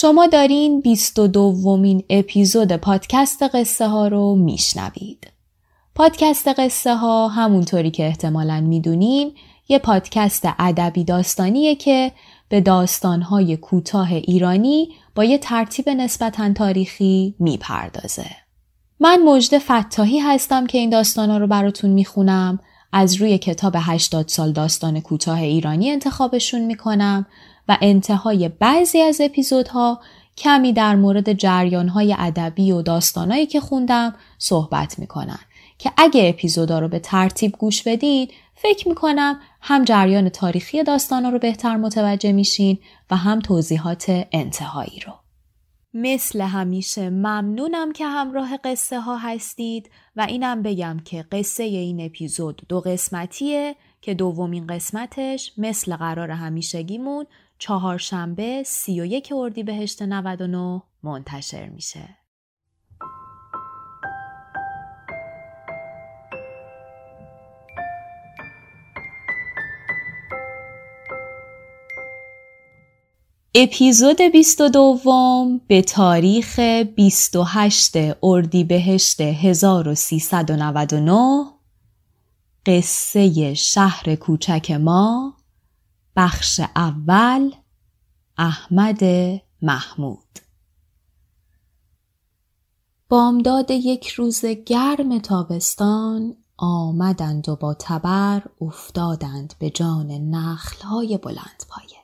شما دارین 22 دومین اپیزود پادکست قصه ها رو میشنوید. پادکست قصه ها همونطوری که احتمالا می‌دونین یه پادکست ادبی داستانیه که به داستانهای کوتاه ایرانی با یه ترتیب نسبتا تاریخی می‌پردازه. من مجد فتاحی هستم که این داستانها رو براتون می‌خونم از روی کتاب 80 سال داستان کوتاه ایرانی انتخابشون می‌کنم و انتهای بعضی از اپیزودها کمی در مورد جریانهای ادبی و داستانهایی که خوندم صحبت می‌کنن که اگه اپیزودا رو به ترتیب گوش بدید فکر می‌کنم هم جریان تاریخی داستانا رو بهتر متوجه میشین و هم توضیحات انتهایی رو. مثل همیشه ممنونم که همراه قصه ها هستید و اینم بگم که قصه این اپیزود دو قسمتیه که دومین قسمتش مثل قرار همیشگیمون چهارشنبه 31 اردیبهشت 99 منتشر میشه. اپیزود 22 به تاریخ 28 اردیبهشت 1399 قصه شهر کوچک ما بخش اول احمد محمود بامداد یک روز گرم تابستان آمدند و با تبر افتادند به جان نخلهای بلند پایه.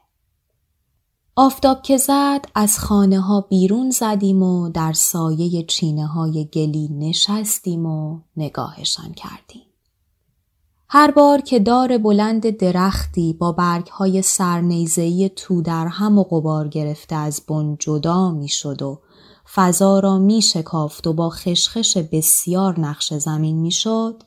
آفتاب که زد از خانه ها بیرون زدیم و در سایه چینه های گلی نشستیم و نگاهشان کردیم. هر بار که دار بلند درختی با برگهای سرنیزهی تو در هم و قبار گرفته از بن جدا می شد و فضا را می شکافت و با خشخش بسیار نقش زمین می شد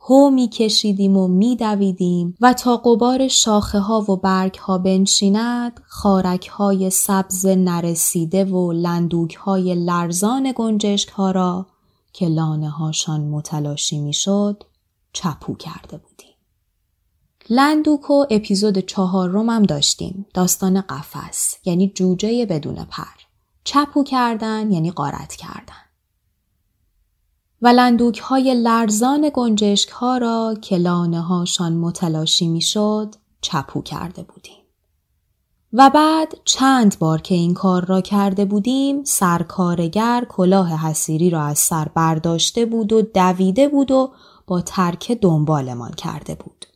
هو می کشیدیم و می دویدیم و تا قبار شاخه ها و برگ ها بنشیند خارک های سبز نرسیده و لندوک های لرزان گنجشک ها را که لانه هاشان متلاشی می شد چپو کرده بودیم. لندوک و اپیزود چهارم هم داشتیم داستان قفس یعنی جوجه بدون پر چپو کردن یعنی قارت کردن و لندوک های لرزان گنجشک ها را که لانه هاشان متلاشی می شد چپو کرده بودیم. و بعد چند بار که این کار را کرده بودیم سرکارگر کلاه حسیری را از سر برداشته بود و دویده بود و با ترک دنبالمان کرده بود.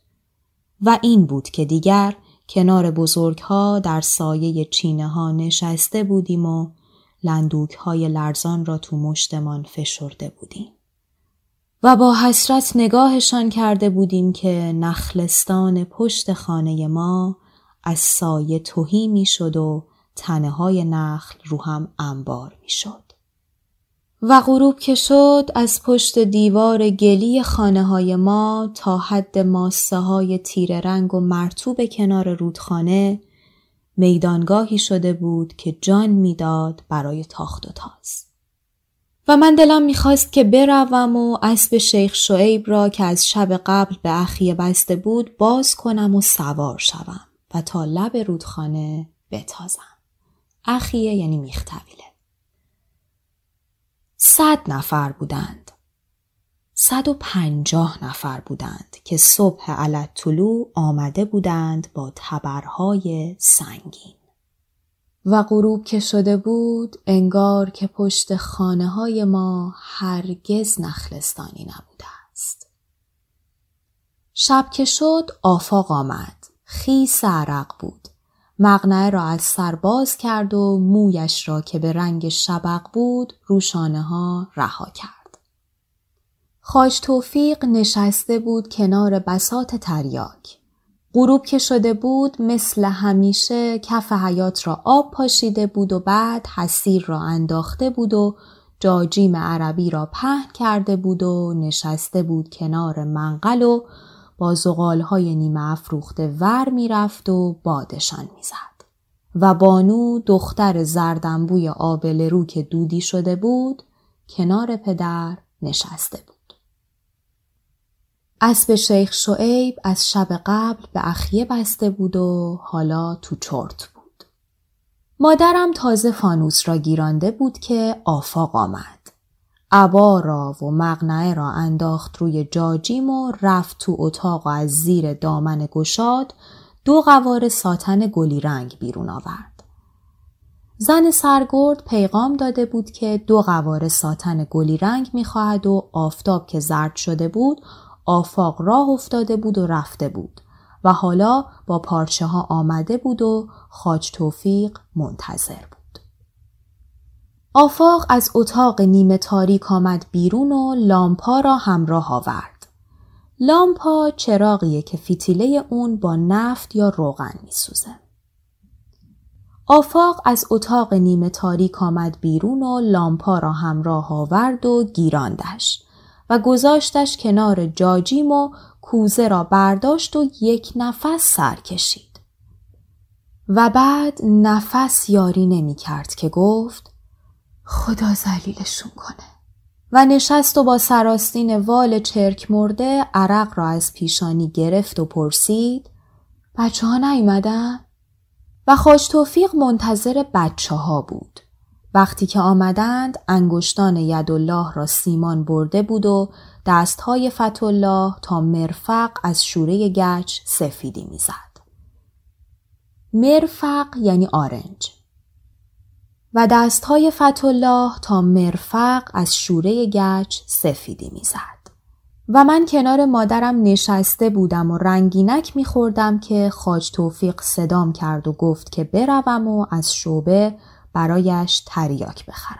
و این بود که دیگر کنار بزرگ ها در سایه چینه ها نشسته بودیم و لندوک های لرزان را تو مشتمان فشرده بودیم. و با حسرت نگاهشان کرده بودیم که نخلستان پشت خانه ما از سایه توهی می شد و تنه های نخل رو هم انبار می شد. و غروب که شد از پشت دیوار گلی خانه های ما تا حد ماسه های تیر رنگ و مرتوب کنار رودخانه میدانگاهی شده بود که جان می‌داد برای تاخت و تاز. و من دلم می‌خواست که بروم و اسب شیخ شعیب را که از شب قبل به اخیه بسته بود باز کنم و سوار شوم و تا لب رودخانه بتازم. اخیه یعنی میختویله. صد نفر بودند. صد و پنجاه نفر بودند که صبح علت طلوع آمده بودند با تبرهای سنگین. و غروب که شده بود انگار که پشت خانه های ما هرگز نخلستانی نبوده است. شب که شد آفاق آمد. خیس عرق بود. مغنه را از سر باز کرد و مویش را که به رنگ شبق بود روشانه ها رها کرد. خاش توفیق نشسته بود کنار بسات تریاک. غروب که شده بود مثل همیشه کف حیات را آب پاشیده بود و بعد حسیر را انداخته بود و جاجیم عربی را پهن کرده بود و نشسته بود کنار منقل و با زغالهای نیمه افروخته ور می‌رفت و بادشان می‌زد و بانو دختر زردنبوی آبل رو که دودی شده بود کنار پدر نشسته بود. اسب شیخ شعیب از شب قبل به اخیه بسته بود و حالا تو چرت بود. مادرم تازه فانوس را گیرانده بود که آفاق آمد. عبا را و مغنعه را انداخت روی جاجیم و رفت تو اتاق و از زیر دامن گشاد دو قوار ساتن گلی رنگ بیرون آورد. زن سرگرد پیغام داده بود که دو قوار ساتن گلی رنگ می‌خواهد و آفتاب که زرد شده بود آفاق راه افتاده بود و رفته بود و حالا با پارچه ها آمده بود و خاج توفیق منتظر بود. آفاق از اتاق نیمه تاریک آمد بیرون و لامپا را همراه آورد. لامپا چراغیه که فتیله اون با نفت یا روغن میسوزه. آفاق از اتاق نیمه تاریک آمد بیرون و لامپا را همراه آورد و گیراندش. و گذاشتش کنار جاجیم و کوزه را برداشت و یک نفس سر کشید. و بعد نفس یاری نمی کرد که گفت خدا زلیلشون کنه. و نشست و با سراستین وال چرک مرده عرق را از پیشانی گرفت و پرسید بچه ها نیمدن؟ و خوش توفیق منتظر بچه ها بود. وقتی که آمدند انگشتان یدالله را سیمان برده بود و دستهای فتالله تا مرفق از شوره گچ سفیدی می‌زد. مرفق یعنی آرنج و دستهای فتالله تا مرفق از شوره گچ سفیدی می‌زد. و من کنار مادرم نشسته بودم و رنگینک میخوردم که خاج توفیق صدام کرد و گفت که بروم و از شوبه برایش تریاک بخرم.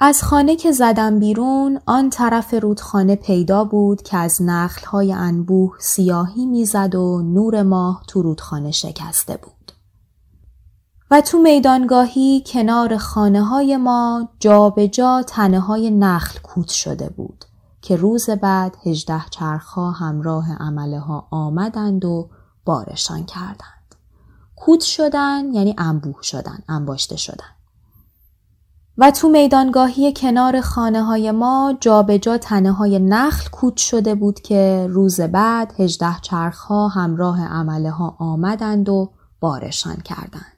از خانه که زدم بیرون آن طرف رودخانه پیدا بود که از نخلهای انبوه سیاهی می‌زد و نور ماه تو رودخانه شکسته بود. و تو میدانگاهی کنار خانه های ما به جا تنه های نخل کوت شده بود که روز بعد هجده چرخها همراه عمله ها آمدند و بارشان کردند. کوت شدن یعنی انبوه شدن انباشته شدن و تو میدانگاهی کنار خانه های ما به جا تنه های نخل کوت شده بود که روز بعد هجده چرخ ها همراه عمله ها آمدند و بارشان کردند.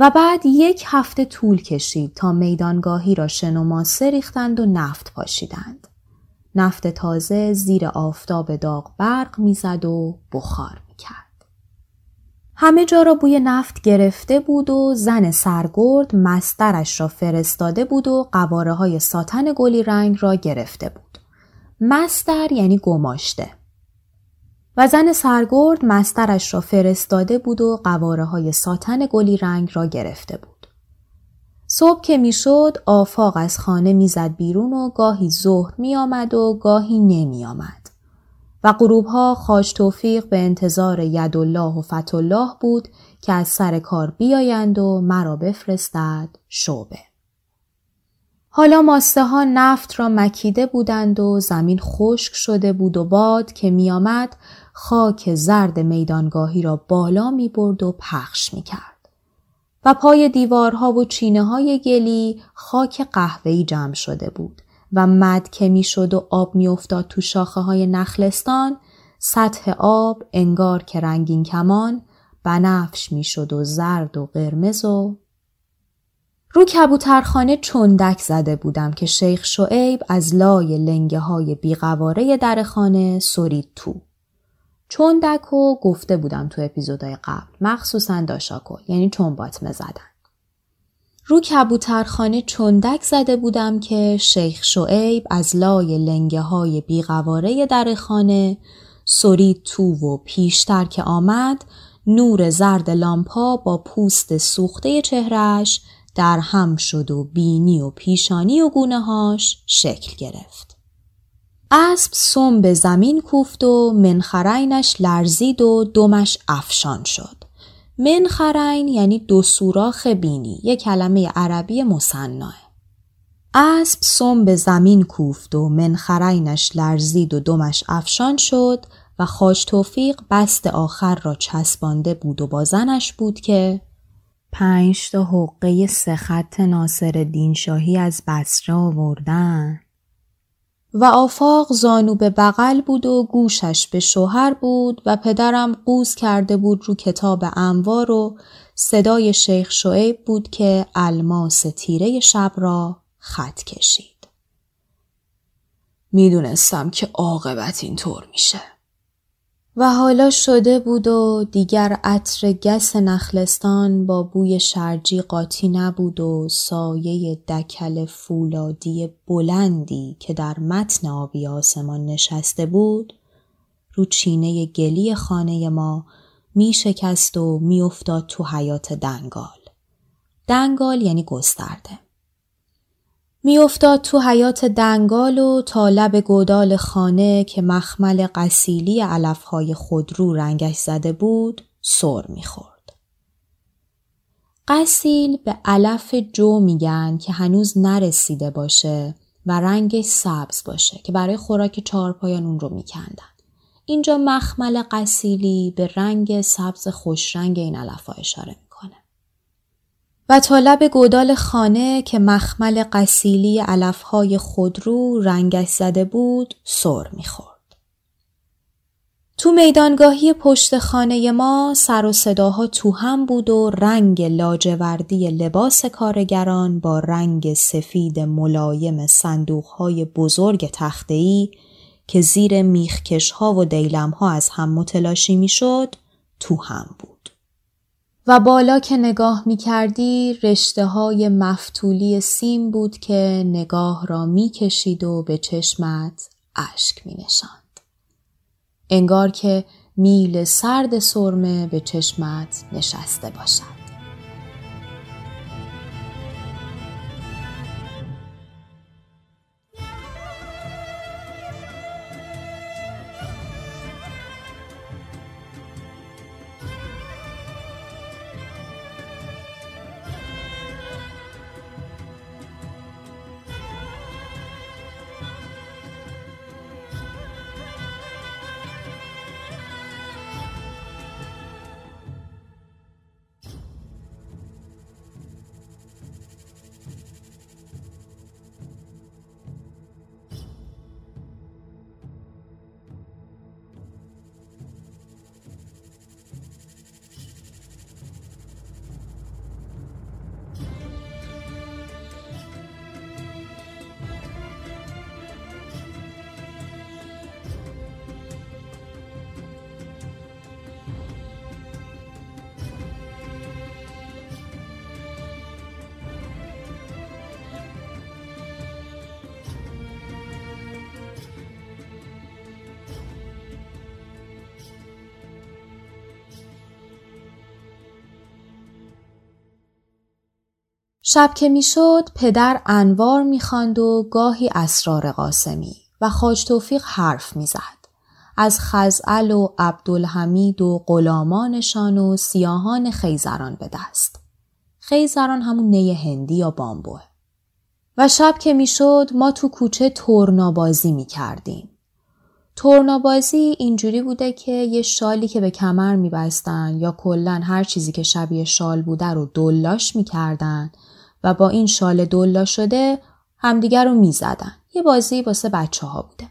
و بعد یک هفته طول کشید تا میدانگاهی را شن و ماسه ریختند و نفت پاشیدند. نفت تازه زیر آفتاب داغ برق می‌زد و بخار همه جا را بوی نفت گرفته بود و زن سرگرد مسترش را فرستاده بود و قواره های ساتن گلی رنگ را گرفته بود. مستر یعنی گماشته. و زن سرگرد مسترش را فرستاده بود و قواره های ساتن گلی رنگ را گرفته بود. صبح که می‌شد آفاق از خانه می‌زد بیرون و گاهی ظهر می آمد و گاهی نمی آمد. و ها خاش توفیق به انتظار یدالله و فتالله بود که از سر کار بیایند و مرا بفرستد شعبه. حالا ماسته ها نفت را مکیده بودند و زمین خشک شده بود و باد که میآمد خاک زرد میدانگاهی را بالا می برد و پخش می کرد. و پای دیوارها و چینه های گلی خاک قهوه‌ای جمع شده بود و مد که می‌شد و آب میافتاد تو شاخه های نخلستان سطح آب انگار که رنگین کمان بنفش می‌شد و زرد و قرمز و رو کبوترخانه چندک زده بودم که شیخ شعیب از لای لنگه های بیقواره در خانه سرید تو. چندک و گفته بودم تو اپیزودهای قبل مخصوصا داشاکل یعنی چنباتمه زدن. رو کبوترخانه چندک زده بودم که شیخ شعیب از لای لنگه های بیقواره در خانه سرید تو و پیشتر که آمد نور زرد لامپا با پوست سوخته چهرش در هم شد و بینی و پیشانی و گونه هاش شکل گرفت. اسب سم به زمین کوفت و منخرینش لرزید و دمش افشان شد. منخرین یعنی دو سوراخ بینی یک کلمه عربی مصنعه. اسب سم به زمین کوفت و منخرینش لرزید و دمش افشان شد و خاج توفیق بست آخر را چسبانده بود و با زنش بود که پنج تا حقه سه خط ناصر دینشاهی از بسره آوردن و آفاق زانو به بغل بود و گوشش به شوهر بود و پدرم قوز کرده بود رو کتاب انوار و صدای شیخ شعیب بود که الماس تیره شب را خط کشید. می‌دونستم که عاقبت اینطور میشه. و حالا شده بود و دیگر عطر گس نخلستان با بوی شرجی قاطی نبود و سایه دکل فولادی بلندی که در متن آبی آسمان نشسته بود رو چینه گلی خانه ما می شکست و می افتاد تو حیات دنگال. دنگال یعنی گسترده. میافتاد تو حیات دنگال و تا لب گودال خانه که مخمل قسیلی علفهای خودرو رنگش زده بود سر می‌خورد. قسیل به علف جو میگن که هنوز نرسیده باشه و رنگش سبز باشه که برای خوراک چهارپایان اون رو میکندن. اینجا مخمل قسیلی به رنگ سبز خوشرنگ این علف اشاره و تا لب گودال خانه که مخمل قسیلی علفهای خودرو رنگش زده بود سر می‌خورد. تو میدانگاهی پشت خانه ما سر و صداها تو هم بود و رنگ لاجوردی لباس کارگران با رنگ سفید ملایم صندوقهای بزرگ تختهی که زیر میخکش ها و دیلم ها از هم متلاشی می‌شد تو هم بود. و بالا که نگاه می کردی رشته های مفتولی سیم بود که نگاه را می کشید و به چشمت اشک می نشاند. انگار که میل سرد سرمه به چشمت نشسته باشد. شب که می‌شد پدر انوار می‌خواند و گاهی اسرار قاسمی و خاج توفیق حرف می‌زد. از خزعل و عبدالحمید و غلامانشان و سیاهان خیزران به دست. خیزران همون نی هندی یا بامبوه. و شب که می‌شد ما تو کوچه تورنابازی می کردیم. تورنابازی اینجوری بوده که یه شالی که به کمر میبستن یا کلا هر چیزی که شبیه شال بوده رو دلاش می‌کردن و با این شال دلا شده همدیگر رو می‌زدن. یه بازی واسه بچه ها بوده.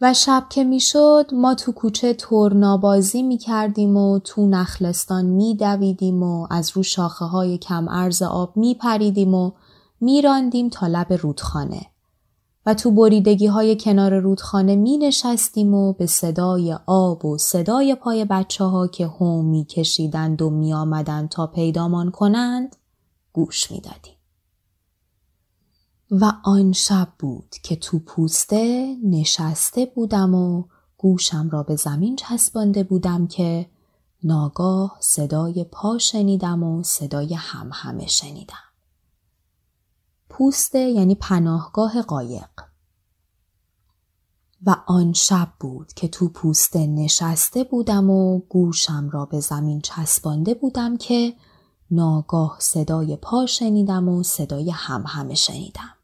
و شب که می‌شد ما تو کوچه تورنابازی می کردیم و تو نخلستان می دویدیم و از رو شاخه های کم ارز آب می پریدیم و می راندیم تا لب رودخانه. و تو بریدگی های کنار رودخانه می نشستیم و به صدای آب و صدای پای بچه ها که هم می کشیدند و می آمدند تا پیدامان کنند گوش می‌دادیم. و آن شب بود که تو پوسته نشسته بودم و گوشم را به زمین چسبانده بودم که ناگاه صدای پا شنیدم و صدای همهمه شنیدم. پوسته یعنی پناهگاه قایق. و آن شب بود که تو پوسته نشسته بودم و گوشم را به زمین چسبانده بودم که ناگاه صدای پا شنیدم و صدای هم همه شنیدم.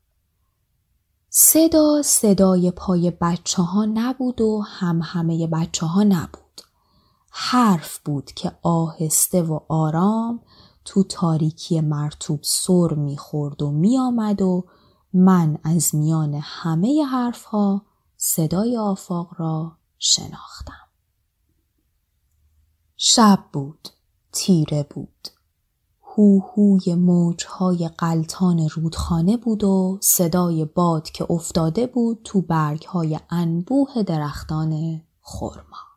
صدا صدای پای بچه ها نبود و هم همه بچه ها نبود. حرف بود که آهسته و آرام تو تاریکی مرتوب سر می‌خورد و میآمد و من از میان همه حرفها صدای آفاق را شناختم. شب بود، تیره بود. هوهوی موجهای قلتان رودخانه بود و صدای باد که افتاده بود تو برگهای انبوه درختان خرما.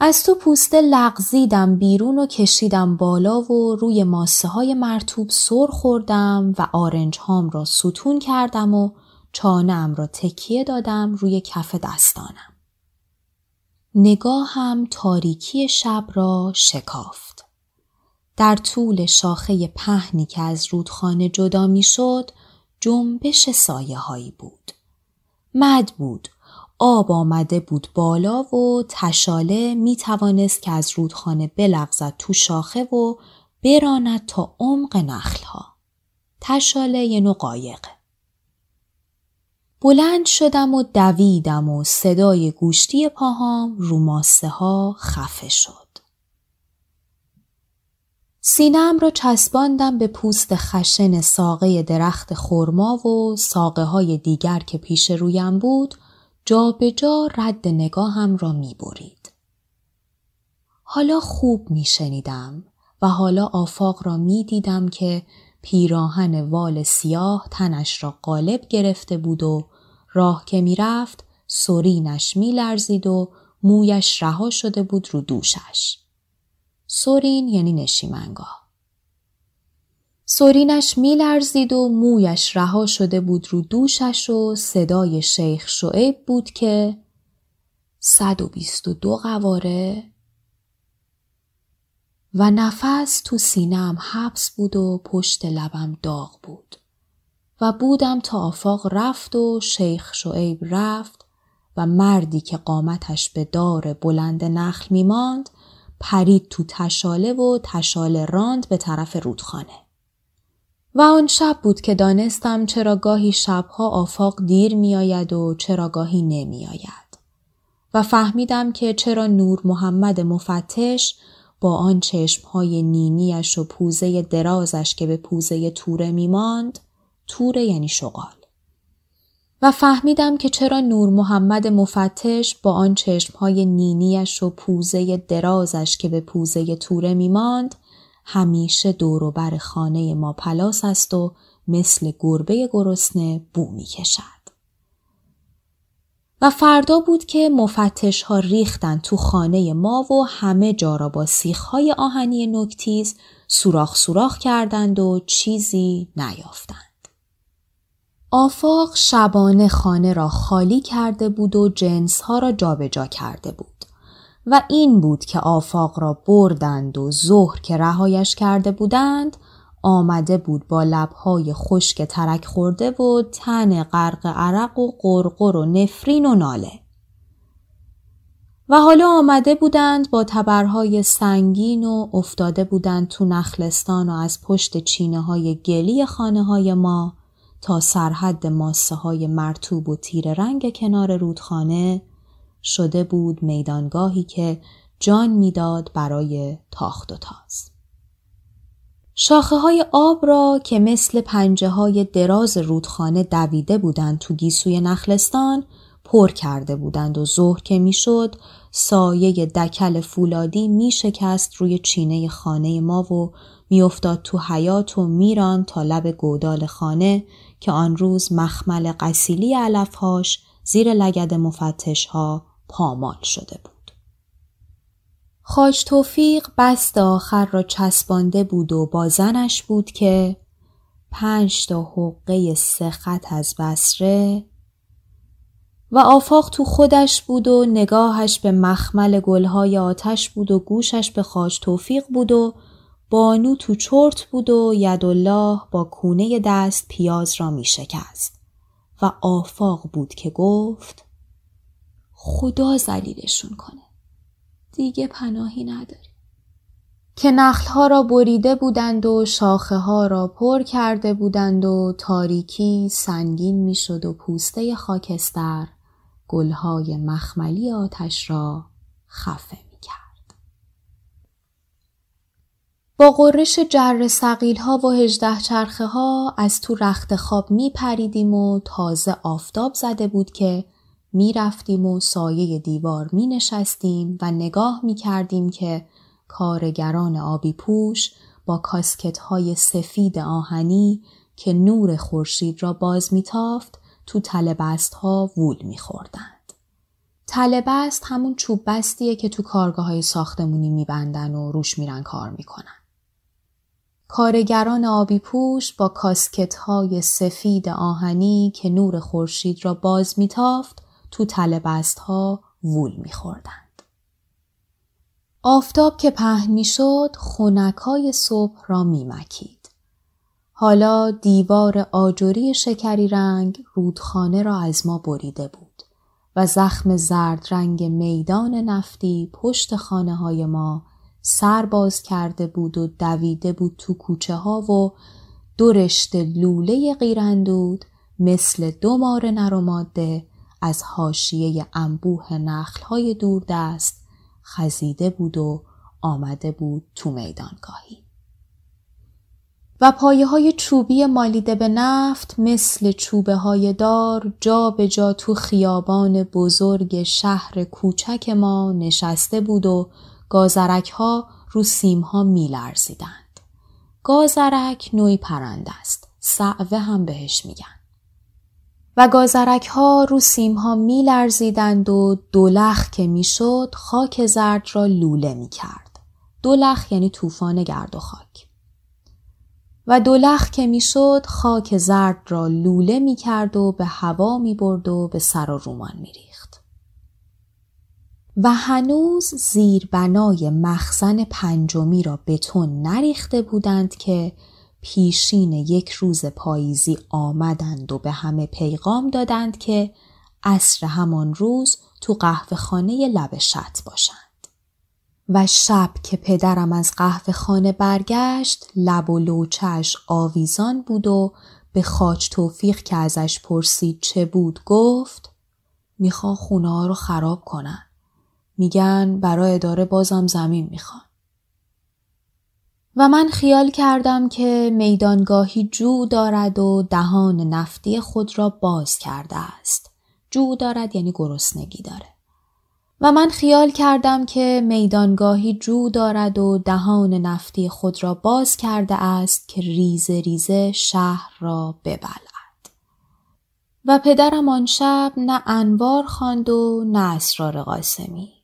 از تو پوسته لغزیدم بیرون و کشیدم بالا و روی ماسه های مرتوب سر خوردم و آرنج هام را ستون کردم و چانم را تکیه دادم روی کف دستانم. نگاهم تاریکی شب را شکافت. در طول شاخه پهنی که از رودخانه جدا می شد جنبش سایه هایی بود. مد بود. آب آمده بود بالا و تشاله می توانست که از رودخانه بلغزد تو شاخه و براند تا عمق نخلها. تشاله یه نوع قایقه. بلند شدم و دویدم و صدای گوشتی پاهام رو ماسه ها خفه شد. سینم را چسباندم به پوست خشن ساقه درخت خرما و ساقه های دیگر که پیش رویم بود جا به جا رد نگاهم را می برید. حالا خوب می شنیدم و حالا آفاق را می دیدم که پیراهن وال سیاه تنش را قالب گرفته بود و راه که می رفت سرینش می لرزید و مویش رها شده بود رو دوشش. سورین یعنی نشیمنگاه. سورینش میلرزید و مویش رها شده بود رو دوشش و صدای شیخ شعیب بود که صد و بیست و دو قواره و نفس تو سینم حبس بود و پشت لبم داغ بود و بودم تا آفاق رفت و شیخ شعیب رفت و مردی که قامتش به دار بلند نخل میماند پرید تو تشاله و تشاله راند به طرف رودخانه. و آن شب بود که دانستم چرا گاهی شبها آفاق دیر میآید و چرا گاهی نمی آید. و فهمیدم که چرا نور محمد مفتش با آن چشمهای نینیش و پوزه درازش که به پوزه توره میماند توره یعنی شغال و فهمیدم که چرا نور محمد مفتش با آن چشمهای نینیش و پوزه درازش که به پوزه توره میماند همیشه دوروبر خانه ما پلاس است و مثل گربه گرسنه بو می کشد. و فردا بود که مفتش ها ریختن تو خانه ما و همه جا را با سیخ های آهنی نکتیز سوراخ سوراخ کردند و چیزی نیافتند. آفاق شبانه خانه را خالی کرده بود و جنس ها را جابجا جا کرده بود. و این بود که آفاق را بردند و ظهر که رهایش کرده بودند آمده بود با لبهای خشک ترک خورده و تن غرق عرق و قرقر و نفرین و ناله. و حالا آمده بودند با تبرهای سنگین و افتاده بودند تو نخلستان و از پشت چینه های گلی خانه های ما تا سرحد ماسه های مرتوب و تیر رنگ کنار رودخانه شده بود میدانگاهی که جان می‌داد برای تاخت و تاز. شاخه های آب را که مثل پنجه های دراز رودخانه دویده بودند تو گیسوی نخلستان پر کرده بودند و ظهر که می‌شد سایه دکل فولادی می شکست روی چینه خانه ما و میافتاد تو حیات و میران تا لب گودال خانه که آن روز مخمل قسیلی علفهاش زیر لگد مفتش ها پامال شده بود. خاج توفیق بست آخر را چسبانده بود و با زنش بود که پنج تا حقه سخت از بسره و آفاق تو خودش بود و نگاهش به مخمل گلهای آتش بود و گوشش به خاج توفیق بود و بانو تو چرت بود و یدالله با کونه دست پیاز را می شکست و آفاق بود که گفت خدا زلیلشون کنه دیگه پناهی نداری که نخلها را بریده بودند و شاخه ها را پر کرده بودند و تاریکی سنگین می‌شد و پوسته خاکستر گلهای مخملی آتش را خفه می کرد. با قررش جر سقیل ها و هجده چرخه ها از تو رخت خواب می پریدیم و تازه آفتاب زده بود که می رفتیم و سایه دیوار می نشستیم و نگاه می کردیم که کارگران آبی پوش با کاسکت های سفید آهنی که نور خورشید را باز میتافت تو تلبست ها وول میخوردند. تلبست همون چوب بستیه که تو کارگاه های ساختمونی میبندن و روش میرن کار می‌کنن. کارگران آبی پوش با کاسکت های سفید آهنی که نور خورشید را باز میتافت تو تلبست ها وول میخوردند. آفتاب که پهن می‌شد خونکای صبح را میمکید. حالا دیوار آجوری شکری رنگ رودخانه را از ما بریده بود و زخم زرد رنگ میدان نفتی پشت خانه های ما سر باز کرده بود و دویده بود تو کوچه ها و دو رشته لوله غیرندود مثل دو مار نر ماده از حاشیه انبوه نخلهای دوردست خزیده بود و آمده بود تو میدانگاهی. و پایه های چوبی مالیده به نفت مثل چوبه های دار جا به جا تو خیابان بزرگ شهر کوچک ما نشسته بود و گازرک ها رو سیم ها می لرزیدند. گازرک نوعی پرنده است. سعوه هم بهش میگن. و گازرک ها رو سیم ها می لرزیدند و دولخ که می شد خاک زرد را لوله می کرد. دولخ یعنی طوفان گرد و خاک. و دولخ که می شد خاک زرد را لوله می کرد و به هوا می برد و به سر و رومان می ریخت. و هنوز زیر بنای مخزن پنجمی را بتون نریخته بودند که پیشین یک روز پاییزی آمدند و به همه پیغام دادند که عصر همان روز تو قهوه خانه لب شط باشند. و شب که پدرم از قهوه خانه برگشت لب و لوچش آویزان بود و به خاج توفیق که ازش پرسید چه بود گفت میخوا خونه ها رو خراب کنن. میگن برای اداره بازم زمین می‌خوان. و من خیال کردم که میدانگاهی جو دارد و دهان نفتی خود را باز کرده است. جو دارد یعنی گرسنگی داره. و من خیال کردم که میدانگاهی جو دارد و دهان نفتی خود را باز کرده است که ریزه ریزه شهر را ببلد. و پدرم آن شب نه انوار خواند و نه اسرار قاسمی.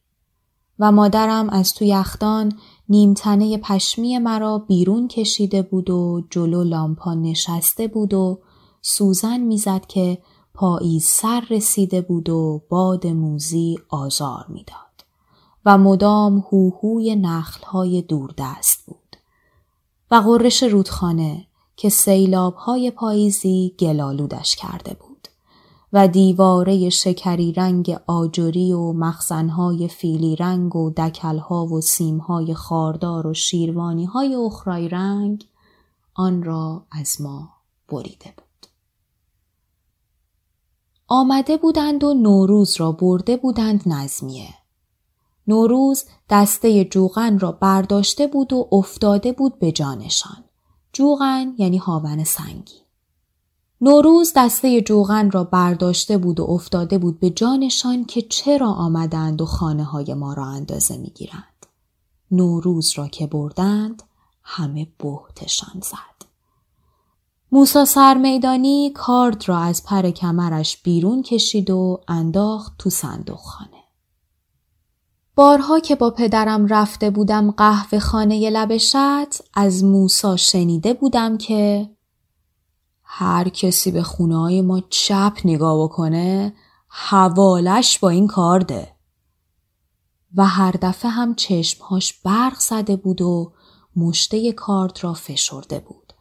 و مادرم از تو یخدان نیمتنه پشمی مرا بیرون کشیده بود و جلو لامپا نشسته بود و سوزن می‌زد که پاییز سر رسیده بود و باد موزی آزار می‌داد و مدام هوهوی نخلهای دوردست بود و قررش رودخانه که سیلابهای پاییزی گلالودش کرده بود. و دیواره شکری رنگ آجری و مخزنهای فیلی رنگ و دکلها و سیمهای خاردار و شیروانیهای اخرای رنگ آن را از ما بریده بود. آمده بودند و نوروز را برده بودند نظمیه. نوروز دسته جوغن را برداشته بود و افتاده بود به جانشان. جوغن یعنی هاون سنگی. نوروز دسته جوغن را برداشته بود و افتاده بود به جانشان که چرا آمدند و خانه های ما را اندازه می گیرند. نوروز را که بردند همه بهتشان زد. موسا سرمیدانی کارد را از پر کمرش بیرون کشید و انداخت تو صندوق خانه. بارها که با پدرم رفته بودم قهوه خانه لبشت از موسا شنیده بودم که هر کسی به خونه های ما چپ نگاه بکنه حوالش با این کارده و هر دفعه هم چشمهاش برق زده بود و مشته کارد را فشرده بود.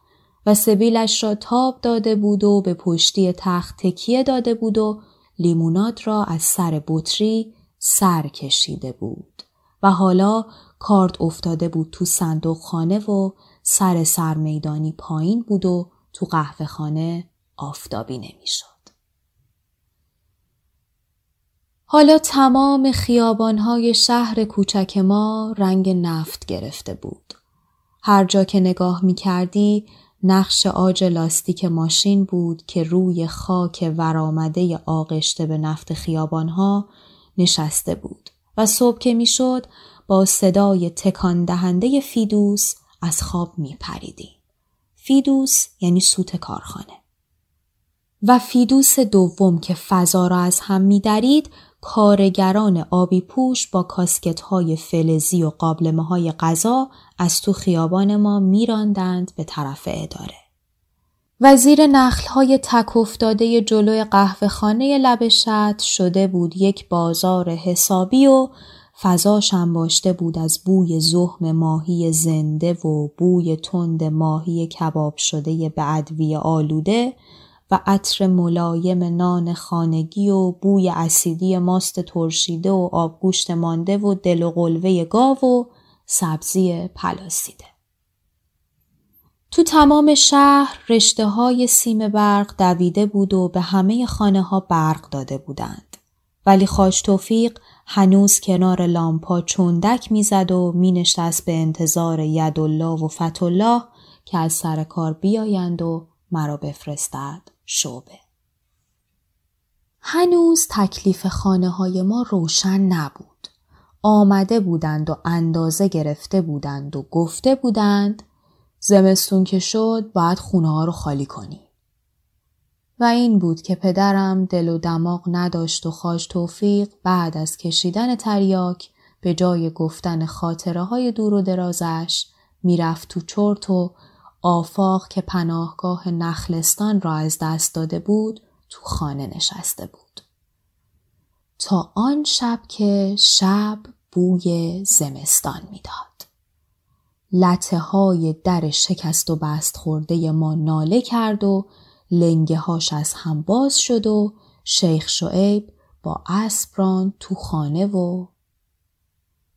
و سبیلش را تاب داده بود و به پشتی تخت تکیه داده بود و لیموناد را از سر بطری سر کشیده بود. و حالا کارت افتاده بود تو صندوق خانه و سر سرمیدانی پایین بود و تو قهوه خانه آفتابی نمی‌شد. حالا تمام خیابانهای شهر کوچک ما رنگ نفت گرفته بود. هر جا که نگاه می کردی نقش آج لاستیک ماشین بود که روی خاک ورآمده آغشته به نفت خیابانها نشسته بود و صبح که می‌شد با صدای تکان دهنده فیدوس از خواب می پریدیم. فیدوس یعنی سوت کارخانه. و فیدوس دوم که فضا را از هم می درید کارگران آبی پوش با کاسکت های فلزی و قابلمه های غذا از تو خیابان‌ها میراندند به طرف اداره. و زیر نخل های تک افتاده جلوی قهوه خانه لب شده بود یک بازار حسابی و فضاش انباشته بود از بوی زخم ماهی زنده و بوی تند ماهی کباب شده به ادویه آلوده و عطر ملایم نان خانگی و بوی اسیدی ماست ترشیده و آبگوشت مانده و دل و قلوه گاو و سبزی پلاسیده. تو تمام شهر رشته های سیم برق دویده بود و به همه خانه ها برق داده بودند. ولی خاش توفیق هنوز کنار لامپا چندک می‌زد و مینشست به انتظار یدالله و فتالله که از سر کار بیایند و مرا بفرستد شعبه. هنوز تکلیف خانه های ما روشن نبود. آمده بودند و اندازه گرفته بودند و گفته بودند زمستون که شد باید خونه ها رو خالی کنی. و این بود که پدرم دل و دماغ نداشت و خاش توفیق بعد از کشیدن تریاک به جای گفتن خاطره های دور و درازش می‌رفت تو چرت و آفاق که پناهگاه نخلستان را از دست داده بود تو خانه نشسته بود. تا آن شب که شب بوی زمستان می‌داد. لطه های در شکست و بست خورده ما ناله کرد و لنگه هاش از هم باز شد و شیخ شعیب با اسبران تو خانه و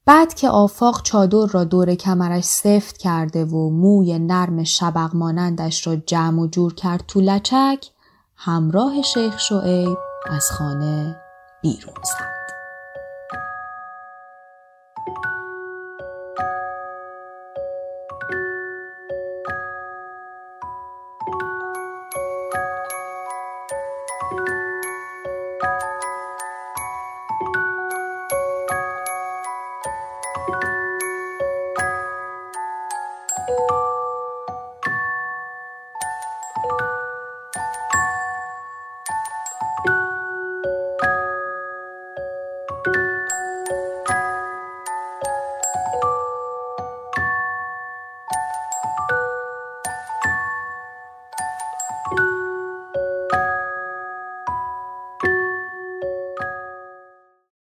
بعد که آفاق چادر را دور کمرش سفت کرده و موی نرم شبق مانندش را جمع و جور کرد تو لچک همراه شیخ شعیب از خانه بیرون زد.